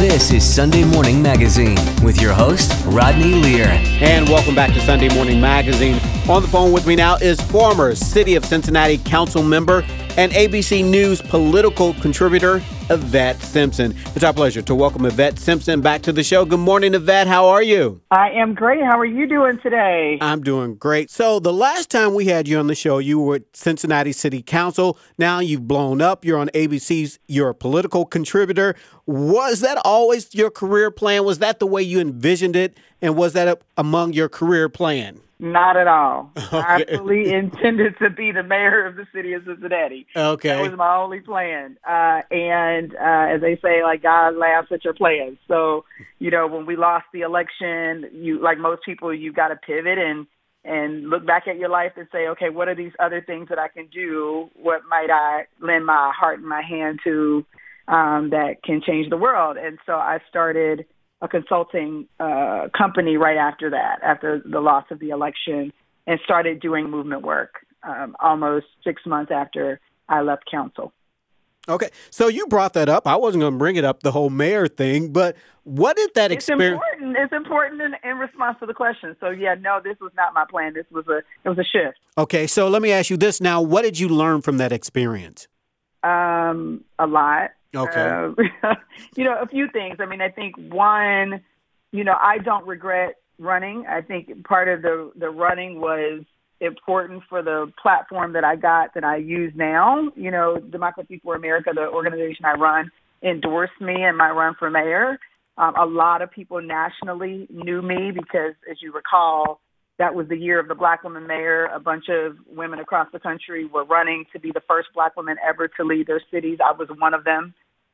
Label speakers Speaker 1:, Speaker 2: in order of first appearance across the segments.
Speaker 1: This is Sunday Morning Magazine with your host, Rodney Lear.
Speaker 2: And welcome back to Sunday Morning Magazine. On the phone with me now is former City of Cincinnati Council member and ABC News political contributor, Yvette Simpson. It's our pleasure to welcome Yvette Simpson back to the show. Good morning, Yvette. How are you?
Speaker 3: I am great. How are you doing today?
Speaker 2: I'm doing great. So, the last time we had you on the show, you were at Cincinnati City Council. Now you've blown up. You're on ABC's, you're a political contributor. Was that always your career plan? Was that the way you envisioned it? And was that among your career plan?
Speaker 3: Not at all. Okay. I fully intended to be the mayor of the city of Cincinnati.
Speaker 2: Okay.
Speaker 3: That was my only plan. Uh, and uh, as they say, like God laughs at your plans. So, you know, when we lost the election, you like most people, you got to pivot and and look back at your life and say, okay, what are these other things that I can do? What might I lend my heart and my hand to um, that can change the world? And so I started a consulting uh, company right after that, after the loss of the election, and started doing movement work um, almost six months after I left council.
Speaker 2: Okay, so you brought that up. I wasn't going to bring it up, the whole mayor thing, but what did that experience?
Speaker 3: It's important. It's important in, in, response to the question. So yeah, no, this was not my plan. This was a it was a shift.
Speaker 2: Okay, so let me ask you this now: What did you learn from that experience?
Speaker 3: Um, a lot.
Speaker 2: Okay.
Speaker 3: Uh, you know, a few things. I mean, I think one, you know, I don't regret running. I think part of the the running was important for the platform that I got that I use now. You know, Democracy for America, the organization I run, endorsed me in my run for mayor. Um, a lot of people nationally knew me because, as you recall, that was the year of the black woman mayor. A bunch of women across the country were running to be the first black woman ever to lead their cities. I was one of them.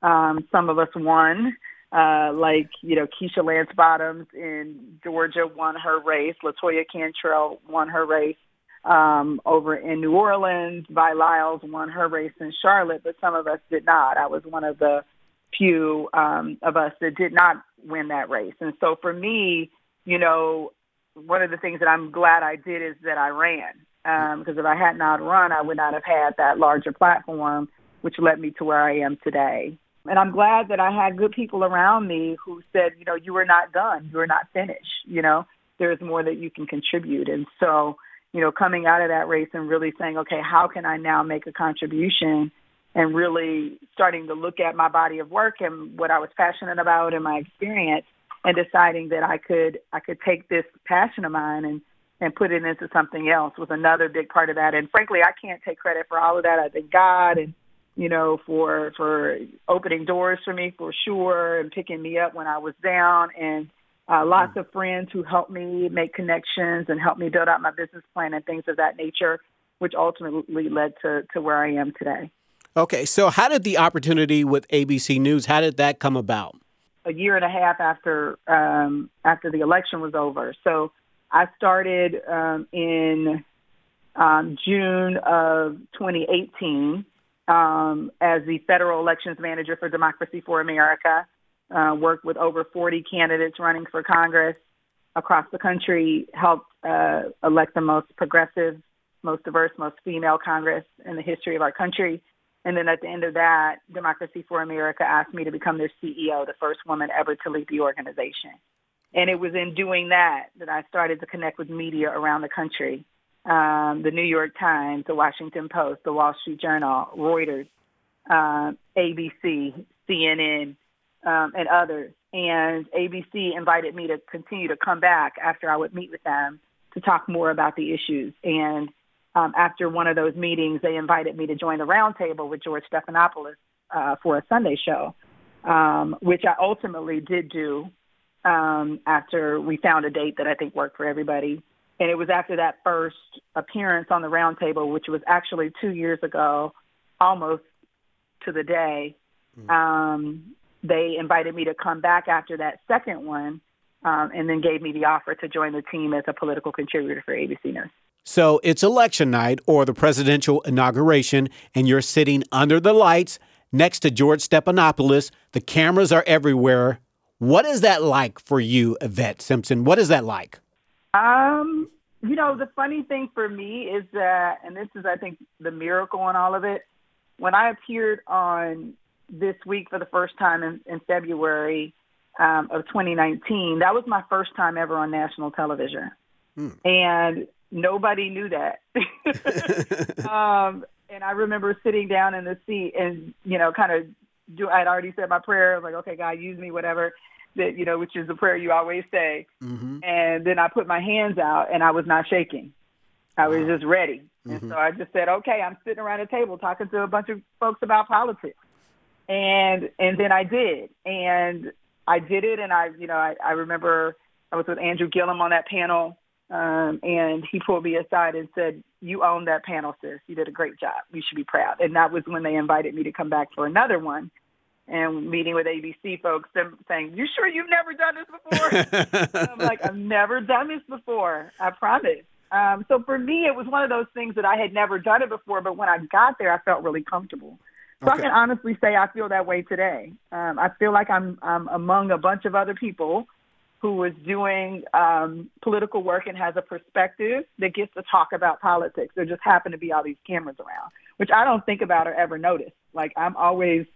Speaker 3: Um, some of us won, uh, like, you know, Keisha Lance Bottoms in Georgia won her race. Latoya Cantrell won her race. Um, over in New Orleans, Vi Lyles won her race in Charlotte, but some of us did not. I was one of the few um, of us that did not win that race. And so for me, you know, one of the things that I'm glad I did is that I ran. Because um, if I had not run, I would not have had that larger platform, which led me to where I am today. And I'm glad that I had good people around me who said, you know, you are not done, you are not finished. You know, there's more that you can contribute. And so, you know, coming out of that race and really saying, okay, how can I now make a contribution? And really starting to look at my body of work and what I was passionate about and my experience and deciding that I could I could take this passion of mine and and put it into something else was another big part of that. And frankly, I can't take credit for all of that. I thank God and you know for for opening doors for me for sure and picking me up when I was down and uh, lots of friends who helped me make connections and helped me build out my business plan and things of that nature, which ultimately led to to where I am today.
Speaker 2: Okay, so how did the opportunity with ABC News? How did that come about?
Speaker 3: A year and a half after um, after the election was over. So I started um, in um, June of 2018 um, as the federal elections manager for Democracy for America. Uh, worked with over 40 candidates running for Congress across the country. Helped uh, elect the most progressive, most diverse, most female Congress in the history of our country. And then at the end of that, Democracy for America asked me to become their CEO, the first woman ever to lead the organization. And it was in doing that that I started to connect with media around the country um, the New York Times, the Washington Post, the Wall Street Journal, Reuters, uh, ABC, CNN, um, and others. And ABC invited me to continue to come back after I would meet with them to talk more about the issues. And um, after one of those meetings, they invited me to join the roundtable with George Stephanopoulos uh, for a Sunday show, um, which I ultimately did do um, after we found a date that I think worked for everybody. And it was after that first appearance on the roundtable, which was actually two years ago, almost to the day. Mm-hmm. Um, they invited me to come back after that second one, um, and then gave me the offer to join the team as a political contributor for ABC News.
Speaker 2: So it's election night or the presidential inauguration, and you're sitting under the lights next to George Stephanopoulos. The cameras are everywhere. What is that like for you, Yvette Simpson? What is that like?
Speaker 3: Um, you know, the funny thing for me is that, and this is, I think, the miracle in all of it. When I appeared on this week for the first time in, in February um, of 2019. That was my first time ever on national television, hmm. and nobody knew that. um, and I remember sitting down in the seat and you know, kind of do. I'd already said my prayer. I was like, okay, God, use me, whatever. That you know, which is the prayer you always say. Mm-hmm. And then I put my hands out, and I was not shaking. I was just ready. Mm-hmm. And so I just said, okay, I'm sitting around a table talking to a bunch of folks about politics. And and then I did. And I did it and I you know, I, I remember I was with Andrew Gillum on that panel, um, and he pulled me aside and said, You own that panel, sis. You did a great job. You should be proud. And that was when they invited me to come back for another one and meeting with ABC folks, them saying, "You sure you've never done this before?" I'm like, "I've never done this before. I promise." Um, so for me, it was one of those things that I had never done it before, but when I got there, I felt really comfortable. So okay. I can honestly say I feel that way today. Um, I feel like I'm, I'm among a bunch of other people who was doing um, political work and has a perspective that gets to talk about politics. There just happen to be all these cameras around, which I don't think about or ever notice. Like I'm always,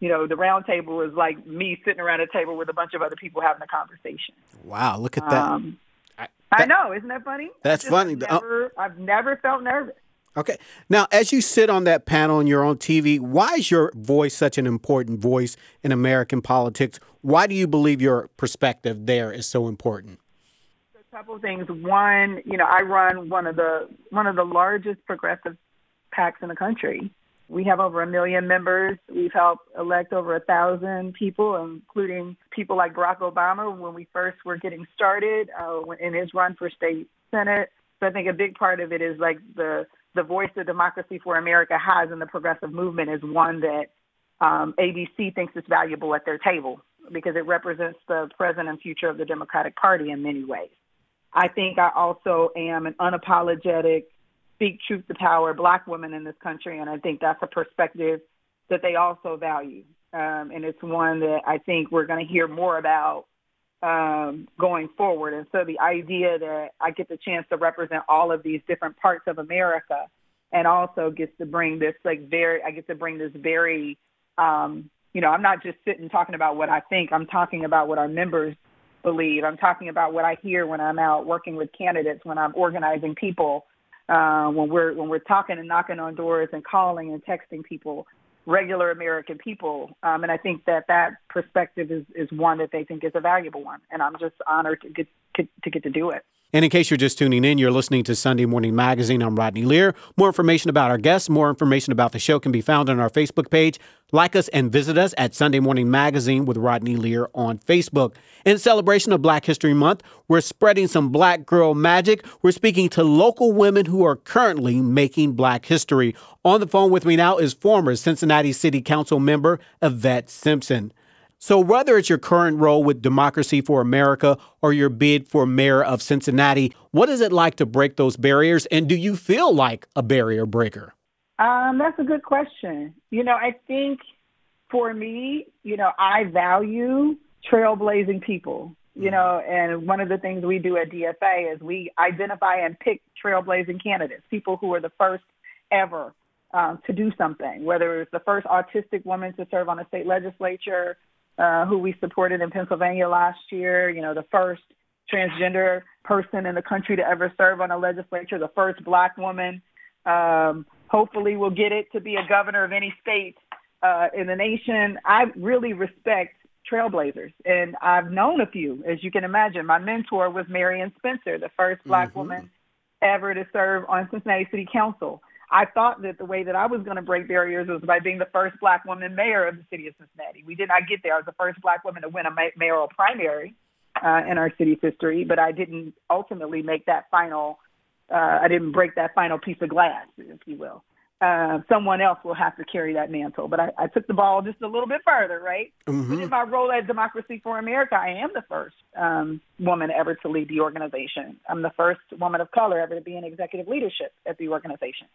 Speaker 3: you know, the round table is like me sitting around a table with a bunch of other people having a conversation.
Speaker 2: Wow, look at that. Um,
Speaker 3: I i know, isn't that funny?
Speaker 2: That's funny.
Speaker 3: Never, I've never felt nervous.
Speaker 2: Okay. Now, as you sit on that panel and you're on TV, why is your voice such an important voice in American politics? Why do you believe your perspective there is so important?
Speaker 3: A couple of things. One, you know, I run one of the one of the largest progressive PACs in the country. We have over a million members. We've helped elect over a thousand people, including people like Barack Obama when we first were getting started uh, in his run for state senate. So I think a big part of it is like the the voice that Democracy for America has in the progressive movement is one that um, ABC thinks is valuable at their table because it represents the present and future of the Democratic Party in many ways. I think I also am an unapologetic speak truth to power black woman in this country, and I think that's a perspective that they also value. Um, and it's one that I think we're going to hear more about um, going forward. And so the idea that I get the chance to represent all of these different parts of America and also gets to bring this like very, I get to bring this very, um, you know, I'm not just sitting talking about what I think, I'm talking about what our members believe. I'm talking about what I hear when I'm out working with candidates, when I'm organizing people, uh, when we're when we're talking and knocking on doors and calling and texting people, regular American people. Um, and I think that that perspective is is one that they think is a valuable one. And I'm just honored to get to get to do it.
Speaker 2: And in case you're just tuning in, you're listening to Sunday Morning Magazine. I'm Rodney Lear. More information about our guests, more information about the show can be found on our Facebook page. Like us and visit us at Sunday Morning Magazine with Rodney Lear on Facebook. In celebration of Black History Month, we're spreading some black girl magic. We're speaking to local women who are currently making black history. On the phone with me now is former Cincinnati City Council member Yvette Simpson. So, whether it's your current role with Democracy for America or your bid for mayor of Cincinnati, what is it like to break those barriers? And do you feel like a barrier breaker?
Speaker 3: Um, that's a good question. You know, I think for me, you know, I value trailblazing people, you mm-hmm. know, and one of the things we do at DFA is we identify and pick trailblazing candidates, people who are the first ever um, to do something, whether it's the first autistic woman to serve on a state legislature, uh, who we supported in Pennsylvania last year, you know, the first transgender person in the country to ever serve on a legislature, the first black woman. Um, hopefully, we'll get it to be a governor of any state uh, in the nation. I really respect trailblazers, and I've known a few, as you can imagine. My mentor was Marian Spencer, the first black mm-hmm. woman ever to serve on Cincinnati City Council. I thought that the way that I was going to break barriers was by being the first black woman mayor of the city of Cincinnati. We did not get there. I was the first black woman to win a mayoral primary uh, in our city's history, but I didn't ultimately make that final. Uh, I didn't break that final piece of glass, if you will. Uh, someone else will have to carry that mantle. But I, I took the ball just a little bit further, right? Mm-hmm. In my role at Democracy for America, I am the first um, woman ever to lead the organization. I'm the first woman of color ever to be in executive leadership at the organization.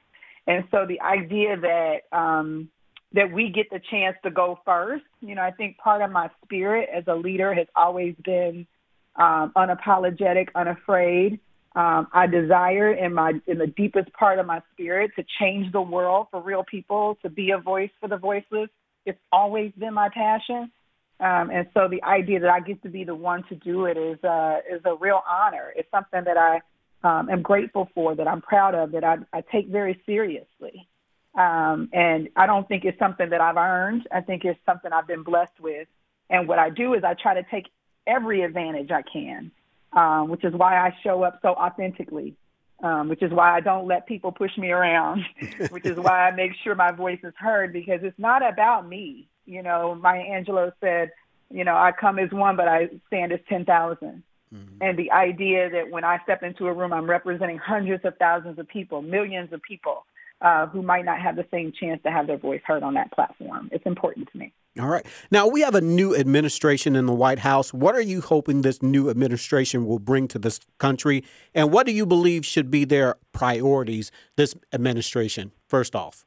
Speaker 3: And so the idea that um, that we get the chance to go first, you know, I think part of my spirit as a leader has always been um, unapologetic, unafraid. Um, I desire in my in the deepest part of my spirit to change the world for real people, to be a voice for the voiceless, it's always been my passion. Um, and so the idea that I get to be the one to do it is uh, is a real honor. It's something that I um, am grateful for, that I'm proud of, that I, I take very seriously. Um, and I don't think it's something that I've earned. I think it's something I've been blessed with. And what I do is I try to take every advantage I can, um, which is why I show up so authentically, um, which is why I don't let people push me around, which is why I make sure my voice is heard because it's not about me. You know, Maya Angelou said, you know, I come as one, but I stand as 10,000. Mm-hmm. And the idea that when I step into a room, I'm representing hundreds of thousands of people, millions of people uh, who might not have the same chance to have their voice heard on that platform. It's important to me.
Speaker 2: All right. Now, we have a new administration in the White House. What are you hoping this new administration will bring to this country? And what do you believe should be their priorities this administration, first off?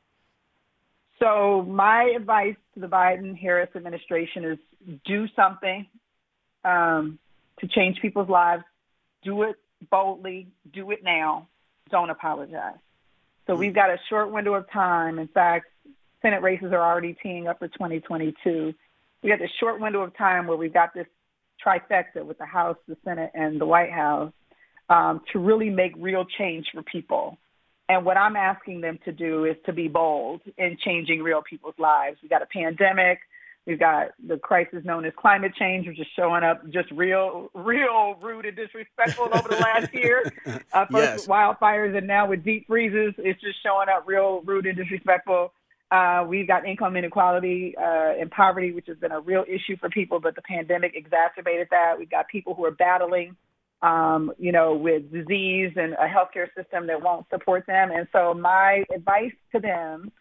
Speaker 3: So, my advice to the Biden Harris administration is do something. Um, to change people's lives. Do it boldly. Do it now. Don't apologize. So we've got a short window of time. In fact, Senate races are already teeing up for 2022. We got this short window of time where we've got this trifecta with the House, the Senate, and the White House um, to really make real change for people. And what I'm asking them to do is to be bold in changing real people's lives. We got a pandemic. We've got the crisis known as climate change, which is showing up just real, real rude and disrespectful over the last year. Uh, first yes. wildfires, and now with deep freezes, it's just showing up real rude and disrespectful. Uh, we've got income inequality uh, and poverty, which has been a real issue for people, but the pandemic exacerbated that. We've got people who are battling, um, you know, with disease and a healthcare system that won't support them. And so, my advice to them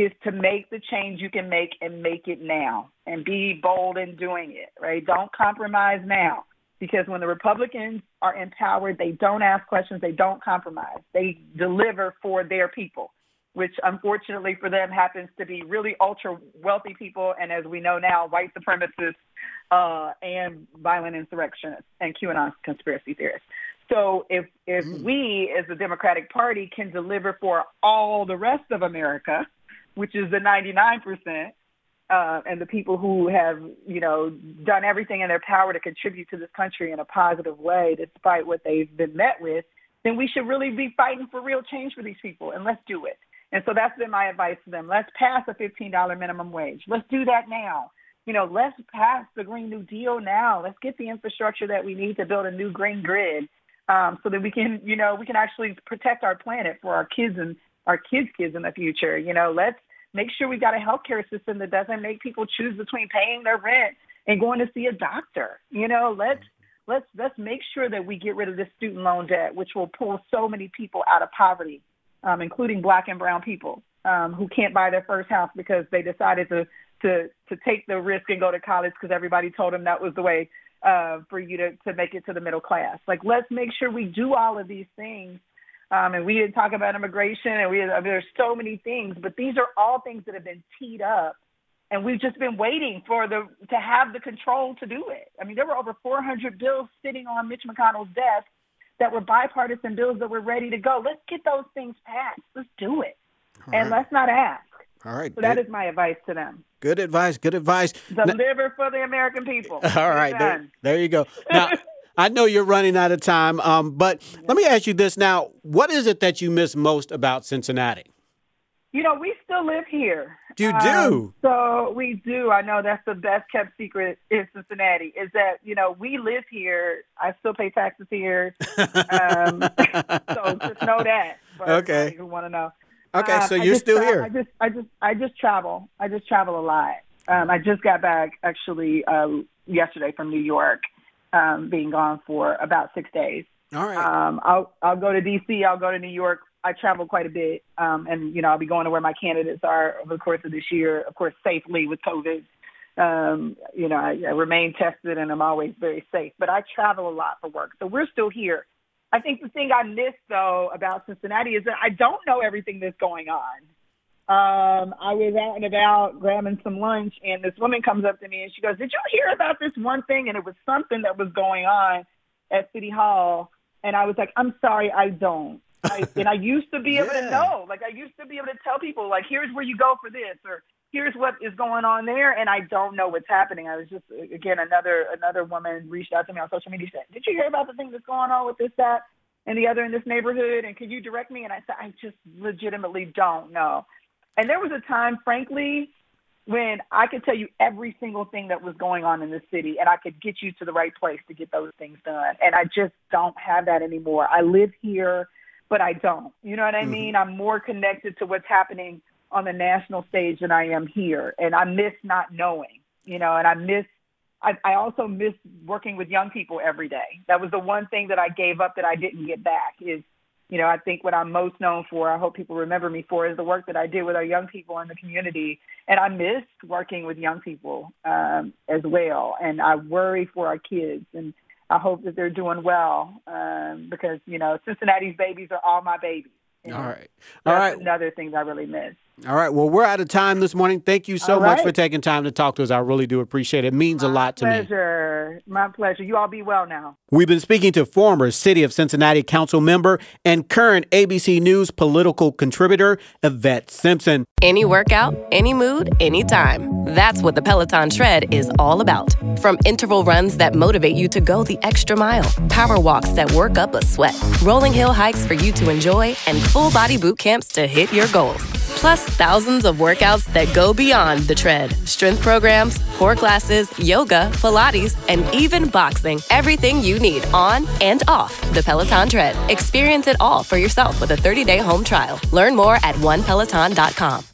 Speaker 3: is to make the change you can make and make it now and be bold in doing it, right? Don't compromise now because when the Republicans are empowered, they don't ask questions, they don't compromise. They deliver for their people, which unfortunately for them happens to be really ultra wealthy people and as we know now, white supremacists uh, and violent insurrectionists and QAnon conspiracy theorists. So if if mm. we as the Democratic Party can deliver for all the rest of America, which is the 99%, uh, and the people who have, you know, done everything in their power to contribute to this country in a positive way, despite what they've been met with, then we should really be fighting for real change for these people, and let's do it. And so that's been my advice to them. Let's pass a $15 minimum wage. Let's do that now. You know, let's pass the Green New Deal now. Let's get the infrastructure that we need to build a new green grid um, so that we can, you know, we can actually protect our planet for our kids and our kids' kids in the future. You know, let's make sure we've got a healthcare system that doesn't make people choose between paying their rent and going to see a doctor. You know, let's let's let's make sure that we get rid of this student loan debt, which will pull so many people out of poverty, um, including black and brown people um, who can't buy their first house because they decided to to to take the risk and go to college because everybody told them that was the way uh, for you to to make it to the middle class. Like, let's make sure we do all of these things um, and we didn't talk about immigration, and we I mean, there's so many things, but these are all things that have been teed up, and we've just been waiting for the to have the control to do it. I mean, there were over 400 bills sitting on Mitch McConnell's desk that were bipartisan bills that were ready to go. Let's get those things passed. Let's do it, all and right. let's not ask.
Speaker 2: All right.
Speaker 3: So that is my advice to them.
Speaker 2: Good advice. Good advice.
Speaker 3: Deliver now, for the American people.
Speaker 2: All right. There, there, you go. Now, I know you're running out of time, um, but let me ask you this now: What is it that you miss most about Cincinnati?
Speaker 3: You know, we still live here.
Speaker 2: You do. Um,
Speaker 3: so we do. I know that's the best kept secret in Cincinnati is that you know we live here. I still pay taxes here. um, so just know that.
Speaker 2: okay.
Speaker 3: Who want to know?
Speaker 2: Okay, um, so you're still here.
Speaker 3: I just, I just, I just travel. I just travel a lot. Um, I just got back actually uh, yesterday from New York, um, being gone for about six days.
Speaker 2: All right.
Speaker 3: Um, I'll I'll go to D.C. I'll go to New York. I travel quite a bit, um, and you know I'll be going to where my candidates are over the course of this year. Of course, safely with COVID. Um, you know, I, I remain tested, and I'm always very safe. But I travel a lot for work, so we're still here. I think the thing I miss though about Cincinnati is that I don't know everything that's going on um, I was out and about grabbing some lunch, and this woman comes up to me and she goes, "Did you hear about this one thing?" And it was something that was going on at City Hall, and I was like, "I'm sorry, I don't." I, and I used to be able yeah. to know, like I used to be able to tell people, like, "Here's where you go for this," or here's what is going on there, and I don't know what's happening. I was just again another another woman reached out to me on social media said, "Did you hear about the thing that's going on with this that and the other in this neighborhood? And could you direct me?" And I said, "I just legitimately don't know." And there was a time, frankly, when I could tell you every single thing that was going on in the city, and I could get you to the right place to get those things done. And I just don't have that anymore. I live here, but I don't. You know what I mm-hmm. mean? I'm more connected to what's happening on the national stage than I am here. And I miss not knowing, you know, and I miss, I, I also miss working with young people every day. That was the one thing that I gave up that I didn't get back is, you know, I think what I'm most known for, I hope people remember me for, is the work that I did with our young people in the community. And I missed working with young people um, as well. And I worry for our kids. And I hope that they're doing well um, because, you know, Cincinnati's babies are all my babies.
Speaker 2: All right. All right.
Speaker 3: Another thing I really miss.
Speaker 2: All right. Well, we're out of time this morning. Thank you so right. much for taking time to talk to us. I really do appreciate it. It means
Speaker 3: My
Speaker 2: a lot
Speaker 3: to
Speaker 2: me.
Speaker 3: My pleasure. My pleasure. You all be well now.
Speaker 2: We've been speaking to former City of Cincinnati Council member and current ABC News political contributor, Yvette Simpson.
Speaker 4: Any workout, any mood, anytime. That's what the Peloton Tread is all about. From interval runs that motivate you to go the extra mile, power walks that work up a sweat, rolling hill hikes for you to enjoy, and full body boot camps to hit your goals. Plus, thousands of workouts that go beyond the tread strength programs, core classes, yoga, Pilates, and even boxing. Everything you need on and off the Peloton Tread. Experience it all for yourself with a 30 day home trial. Learn more at onepeloton.com.